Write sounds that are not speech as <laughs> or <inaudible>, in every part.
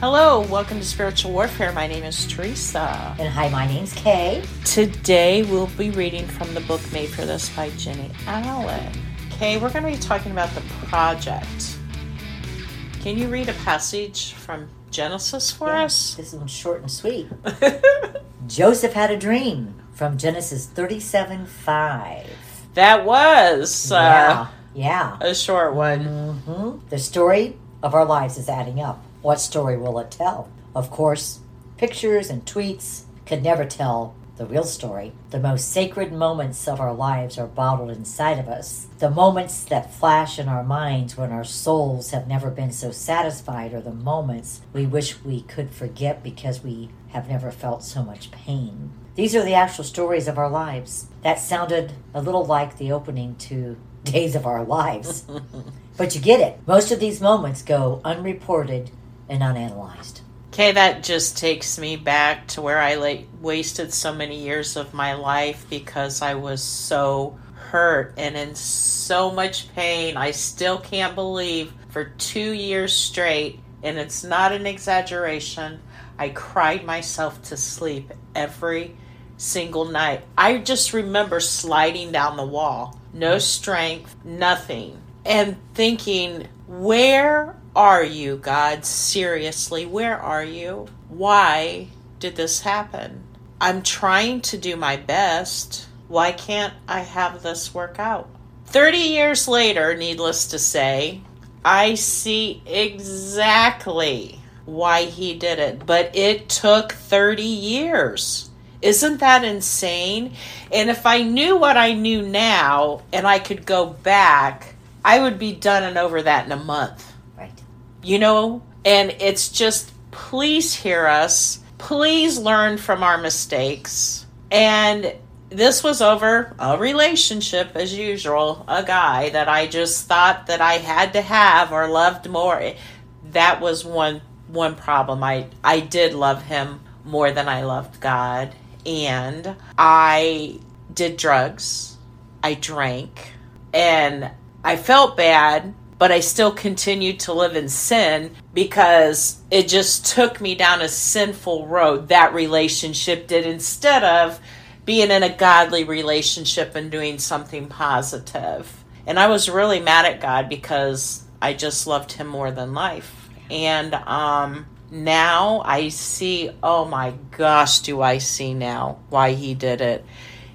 Hello, welcome to Spiritual Warfare. My name is Teresa. And hi, my name's Kay. Today we'll be reading from the book Made for This by Jennie Allen. Kay, we're going to be talking about the project. Can you read a passage from Genesis for Yeah, us? This one's short and sweet. <laughs> Joseph had a dream from Genesis 37 5. that was uh, yeah. Yeah. a short one. hmm The story of our lives is adding up. What story will it tell? Of course, pictures and tweets could never tell the real story. The most sacred moments of our lives are bottled inside of us. The moments that flash in our minds when our souls have never been so satisfied are the moments we wish we could forget because we have never felt so much pain. These are the actual stories of our lives. That sounded a little like the opening to Days of Our Lives. <laughs> But you get it. Most of these moments go unreported and unanalyzed. Okay, that just takes me back to where I like wasted so many years of my life because I was so hurt and in so much pain. I still can't believe for two years straight, and it's not an exaggeration, I cried myself to sleep every single night. I just remember sliding down the wall, no strength, nothing, and thinking, where are you, God? Seriously, where are you? Why did this happen? I'm trying to do my best. Why can't I have this work out? 30 years later, needless to say, I see exactly why he did it, but it took 30 years. Isn't that insane? And if I knew what I knew now and I could go back, I would be done and over that in a month. You know? And it's just please hear us. Please learn from our mistakes. And this was over a relationship as usual, a guy that I just thought that I had to have or loved more. That was one one problem. I I did love him more than I loved God and I did drugs. I drank and I felt bad, but I still continued to live in sin because it just took me down a sinful road. That relationship did instead of being in a godly relationship and doing something positive. And I was really mad at God because I just loved him more than life. And um now I see, oh my gosh, do I see now why he did it.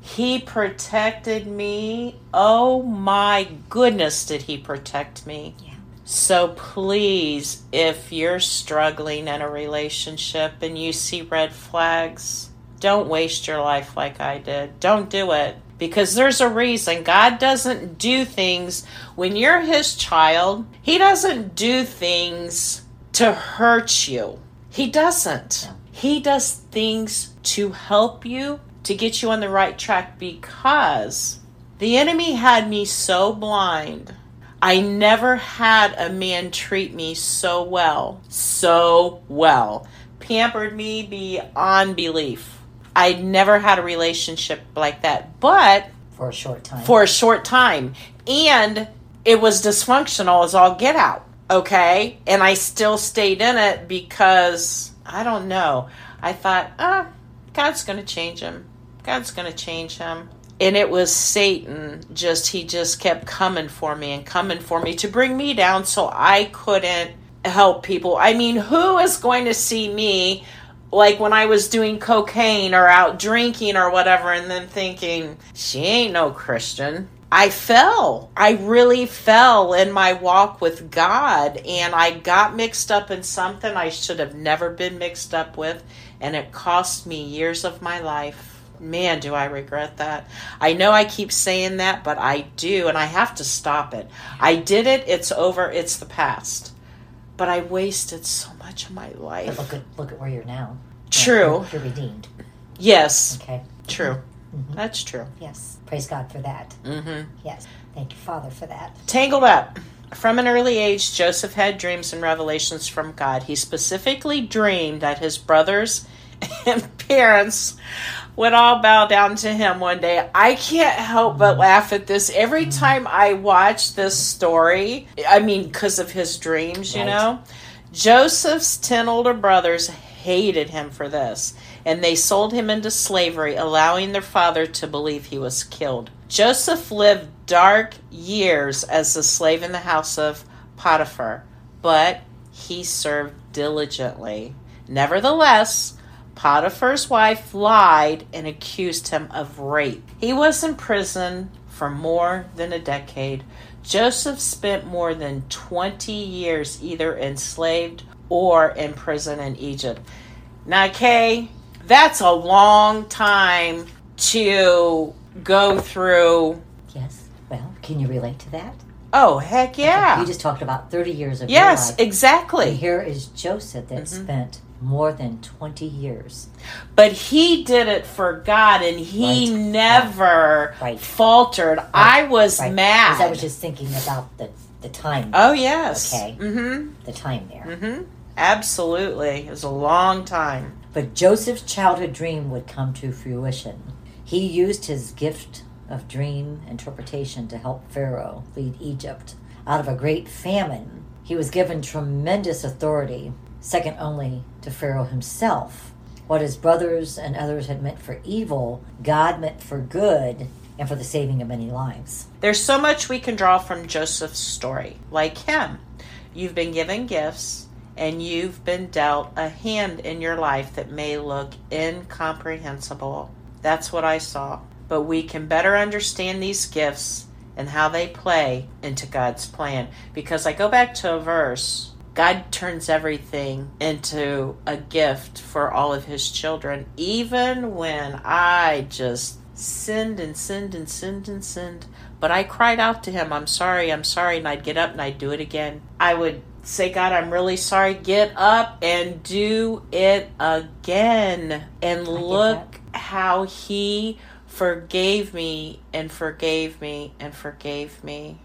He protected me. Oh my goodness, did he protect me? Yeah. So please, if you're struggling in a relationship and you see red flags, don't waste your life like I did. Don't do it. Because there's a reason. God doesn't do things when you're His child, He doesn't do things to hurt you. He doesn't. He does things to help you, to get you on the right track because the enemy had me so blind. I never had a man treat me so well, so well, pampered me beyond belief. I never had a relationship like that, but For a short time. for a short time. And it was dysfunctional as all get out. Okay. And I still stayed in it because I don't know. I thought, ah, God's going to change him. God's going to change him. And it was Satan just, he just kept coming for me and coming for me to bring me down so I couldn't help people. I mean, who is going to see me like when I was doing cocaine or out drinking or whatever, and then thinking, she ain't no Christian. I fell. I really fell in my walk with God, and I got mixed up in something I should have never been mixed up with, and it cost me years of my life. Man, do I regret that. I know I keep saying that, but I do, and I have to stop it. I did it, it's over, it's the past. But I wasted so much of my But life. look at look at where you're now. True. You're, redeemed. Yes, Okay. true. Mhm. That's true. Yes. Praise God for that. hmm Yes. Thank you, Father, for that. Tangled up. From an early age, Joseph had dreams and revelations from God. He specifically dreamed that his brothers <laughs> and parents would all bow down to him one day. I can't help but mm-hmm. laugh at this every mm-hmm. time I watch this story. I mean, because of his dreams, you Right. know. Joseph's ten older brothers hated him for this, and they sold him into slavery, allowing their father to believe he was killed. Joseph lived dark years as a slave in the house of Potiphar, but he served diligently. Nevertheless, Potiphar's wife lied and accused him of rape. He was in prison for more than a decade. Joseph spent more than 20 years either enslaved or in prison in Egypt. Now, Kay, that's a long time to go through. Yes. Well, can you relate to that? Oh, heck yeah. You just talked about 30 years of yes, exactly. And here is Joseph that Mhm. spent more than 20 years. But he did it for God and he Right. never Right. faltered. I was Right. mad. Because I was just thinking about the, the time, oh, yes. Okay. Mm-hmm. the time there. hmm. Mm hmm. Absolutely. It was a long time. But Joseph's childhood dream would come to fruition. He used his gift of dream interpretation to help Pharaoh lead Egypt out of a great famine. He was given tremendous authority, second only to Pharaoh himself. What his brothers and others had meant for evil, God meant for good and for the saving of many lives. There's so much we can draw from Joseph's story. Like him, you've been given gifts and you've been dealt a hand in your life that may look incomprehensible. That's what I saw. But we can better understand these gifts and how they play into God's plan. Because I go back to a verse God turns everything into a gift for all of his children, even when I just sinned and sinned and sinned and sinned. But I cried out to him, I'm sorry, I'm sorry, and I'd get up and I'd do it again. I would say, God, I'm really sorry. Get up and do it again. And look how he forgave me and forgave me and forgave me.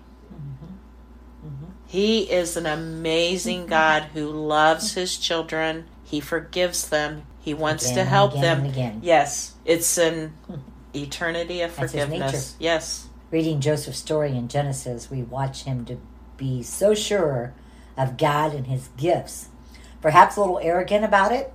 He is an amazing mm-hmm. God who loves his children. He forgives them. He wants Again to help again them. again. Yes, it's an hmm. eternity of forgiveness. Yes. Reading Joseph's story in Genesis, we watch him to be so sure of God and his gifts, perhaps a little arrogant about it,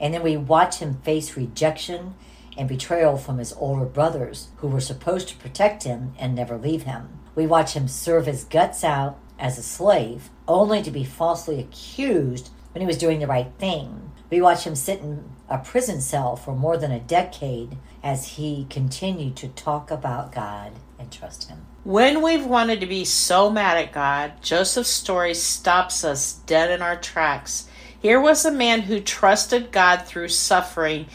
and then we watch him face rejection and betrayal from his older brothers who were supposed to protect him and never leave him. We watch him serve his guts out as a slave, only to be falsely accused when he was doing the right thing. We watch him sit in a prison cell for more than a decade as he continued to talk about God and trust him. When we've wanted to be so mad at God, Joseph's story stops us dead in our tracks. Here was a man who trusted God through suffering,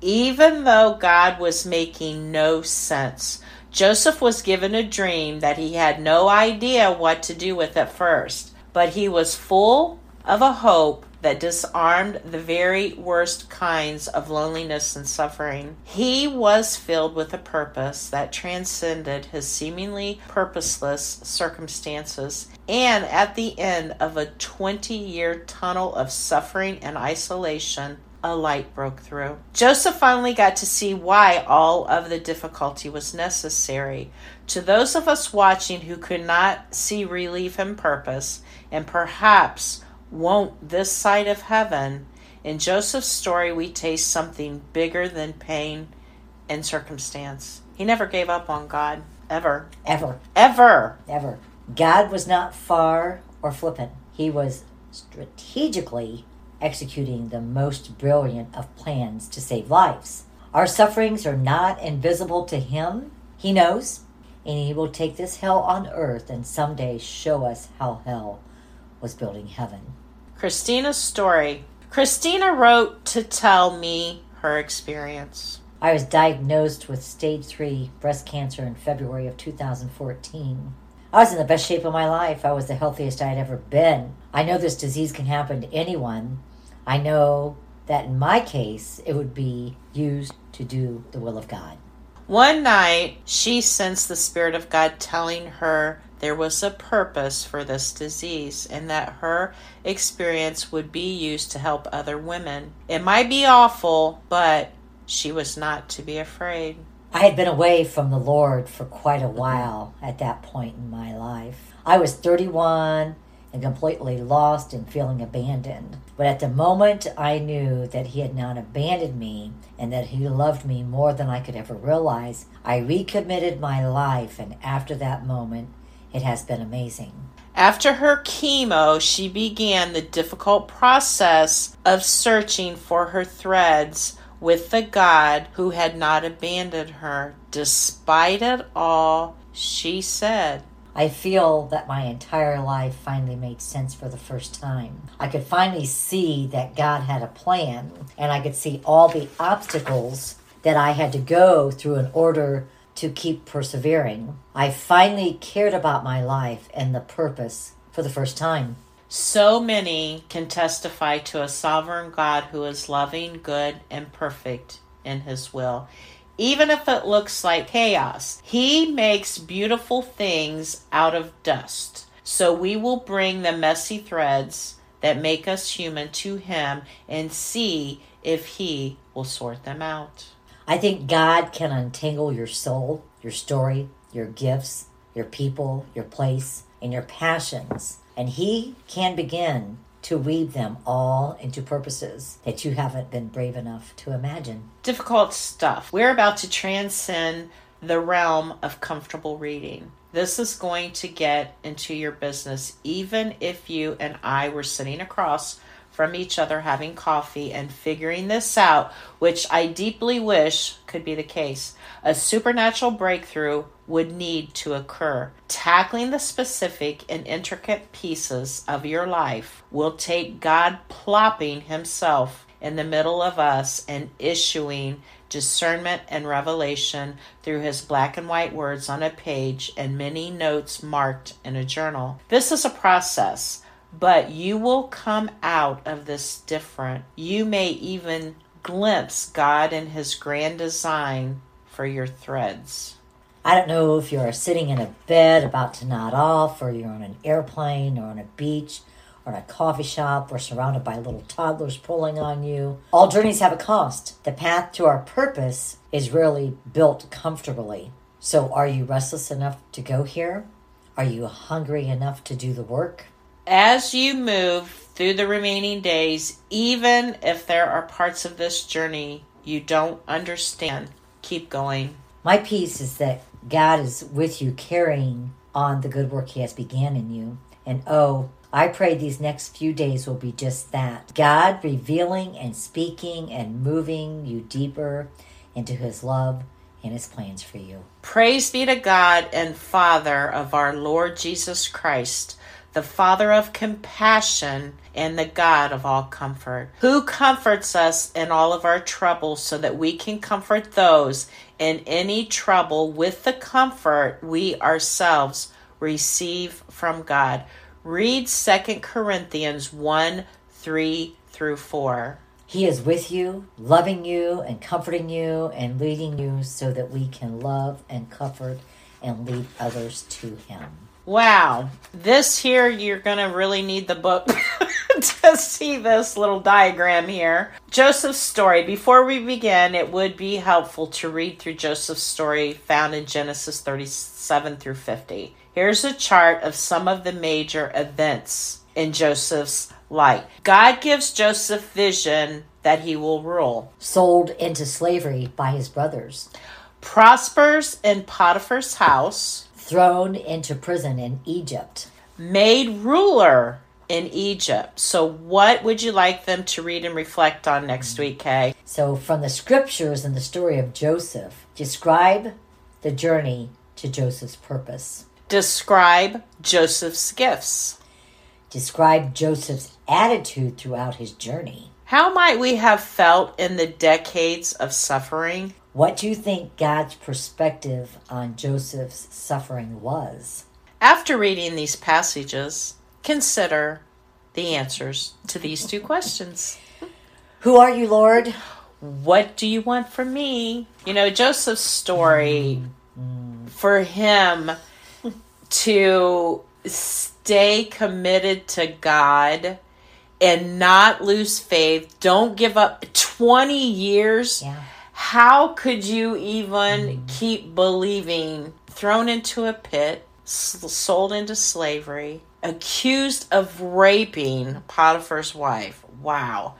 even though God was making no sense. Joseph was given a dream that he had no idea what to do with at first, but he was full of a hope that disarmed the very worst kinds of loneliness and suffering. He was filled with a purpose that transcended his seemingly purposeless circumstances. And at the end of a 20 year tunnel of suffering and isolation, a light broke through. Joseph finally got to see why all of the difficulty was necessary. To those of us watching who could not see relief and purpose, and perhaps won't this side of heaven, in Joseph's story we taste something bigger than pain and circumstance. He never gave up on God, ever. Ever, Ever. ever. God was not far or flippant. He was strategically executing the most brilliant of plans to save lives. Our sufferings are not invisible to Him. He knows, and He will take this hell on earth and someday show us how hell was building heaven. Christina's story. Christina wrote to tell me her experience. I was diagnosed with stage 3 breast cancer in February of 2014. I was in the best shape of my life. I was the healthiest I had ever been. I know this disease can happen to anyone. I know that in my case, it would be used to do the will of God. One night, she sensed the Spirit of God telling her there was a purpose for this disease and that her experience would be used to help other women. It might be awful, but she was not to be afraid. I had been away from the Lord for quite a while at that point in my life. I was 31 and completely lost and feeling abandoned. But at the moment I knew that he had not abandoned me and that he loved me more than I could ever realize, I recommitted my life, and after that moment, it has been amazing. After her chemo, she began the difficult process of searching for her threads with the God who had not abandoned her. Despite it all, she said, I feel that my entire life finally made sense for the first time. I could finally see that God had a plan, and I could see all the obstacles that I had to go through in order to keep persevering. I finally cared about my life and the purpose for the first time. So many can testify to a sovereign God who is loving, good, and perfect in his will. Even if it looks like chaos, he makes beautiful things out of dust. So we will bring the messy threads that make us human to him and see if he will sort them out. I think God can untangle your soul, your story, your gifts, your people, your place, and your passions. And He can begin to weave them all into purposes that you haven't been brave enough to imagine. Difficult stuff. We're about to transcend the realm of comfortable reading. This is going to get into your business, even if you and I were sitting across from each other having coffee and figuring this out, which I deeply wish could be the case. A supernatural breakthrough would need to occur. Tackling the specific and intricate pieces of your life will take God plopping Himself in the middle of us and issuing discernment and revelation through his black and white words on a page and many notes marked in a journal. This is a process but you will come out of this different. You may even glimpse God and His grand design for your threads. I don't know if you're sitting in a bed about to nod off, or you're on an airplane, or on a beach, or in a coffee shop, or surrounded by little toddlers pulling on you. All journeys have a cost. The path to our purpose is rarely built comfortably. So, are you restless enough to go here? Are you hungry enough to do the work? As you move through the remaining days, even if there are parts of this journey you don't understand, keep going. My peace is that God is with you, carrying on the good work He has began in you. And oh, I pray these next few days will be just that God revealing and speaking and moving you deeper into His love and His plans for you. Praise be to God and Father of our Lord Jesus Christ the Father of compassion and the God of all comfort, who comforts us in all of our troubles so that we can comfort those in any trouble with the comfort we ourselves receive from God. Read 2 Corinthians 1 3 through 4. He is with you, loving you and comforting you and leading you so that we can love and comfort and lead others to Him. Wow. This here, you're going to really need the book <laughs> to see this little diagram here. Joseph's story. Before we begin, it would be helpful to read through Joseph's story found in Genesis 37 through 50. Here's a chart of some of the major events in Joseph's life. God gives Joseph vision that he will rule. Sold into slavery by his brothers. Prospers in Potiphar's house thrown into prison in Egypt, made ruler in Egypt. So, what would you like them to read and reflect on next mm. week, Kay? So, from the scriptures and the story of Joseph, describe the journey to Joseph's purpose. Describe Joseph's gifts. Describe Joseph's attitude throughout his journey. How might we have felt in the decades of suffering? What do you think God's perspective on Joseph's suffering was? After reading these passages, consider the answers to these two questions. Who are you, Lord? What do you want from me? You know, Joseph's story, mm-hmm. for him to stay committed to God and not lose faith, don't give up 20 years. Yeah how could you even keep believing thrown into a pit sold into slavery accused of raping Potiphar's wife. Wow.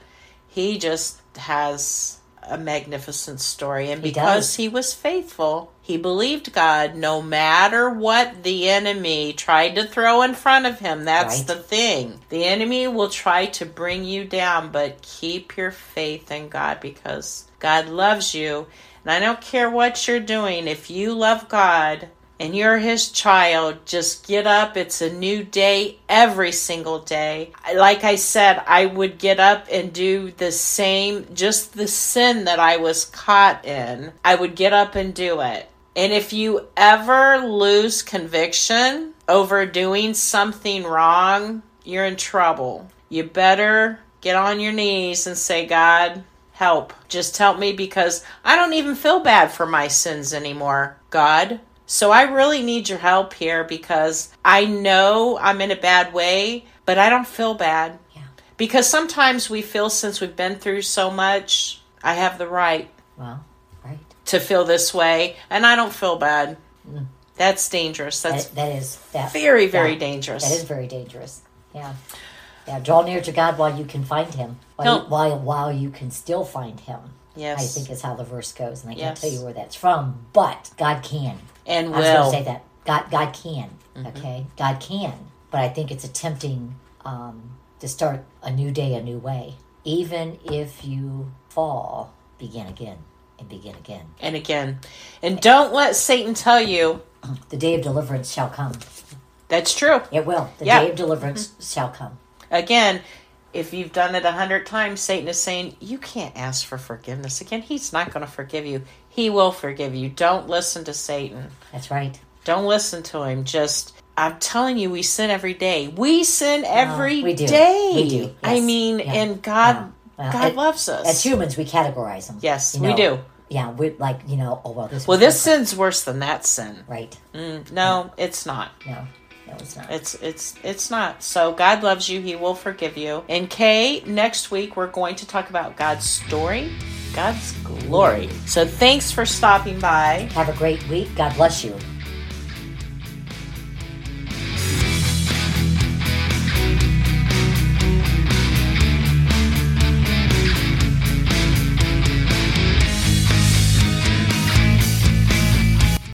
He just has a magnificent story. And He because does. he was faithful, he believed God no matter what the enemy tried to throw in front of him. That's Right. the thing. The enemy will try to bring you down, but keep your faith in God because God loves you. And I don't care what you're doing, if you love God and you're his child, just get up. It's a new day every single day. Like I said, I would get up and do the same, just the sin that I was caught in. I would get up and do it. And if you ever lose conviction over doing something wrong, you're in trouble. You better get on your knees and say, God, help. Just help me because I don't even feel bad for my sins anymore, God. So I really need your help here because I know I'm in a bad way, but I don't feel bad. Yeah. Because sometimes we feel since we've been through so much, I have the right Well, right. to feel this way, and I don't feel bad. Mm. That's dangerous. That's That, that is that very, very yeah, dangerous. That is very dangerous. Yeah. Yeah. Draw near to God while you can find Him. While you, while, while you can still find Him. yes. I think is how the verse goes, and I can't tell you where that's from, but God can. and I was going will. to say that God, God can. Mm-hmm. Okay, God can, but I think it's attempting um, to start a new day, a new way. Even if you fall, begin again and begin again. and again. And don't let Satan tell you <clears throat> The day of deliverance shall come. that's true. It will. The Yeah. day of deliverance shall come. Again, if you've done it a hundred times, Satan is saying, You can't ask for forgiveness again. He's not going to forgive you. He will forgive you. Don't listen to Satan. That's right. Don't listen to him. Just, I'm telling you, we sin every day. We sin every day. we do. We do, I mean, Yeah. and God, Yeah. Well, God it- loves us. As humans, we categorize them. Yes, You we do. Yeah, we're like you know. Oh well, this. Well, this sin's worse than that sin. right. Mm, no, it's not. No, no, it's not. It's it's it's not. So God loves you. He will forgive you. And Kay, next week we're going to talk about God's story, God's glory. So thanks for stopping by. Have a great week. God bless you.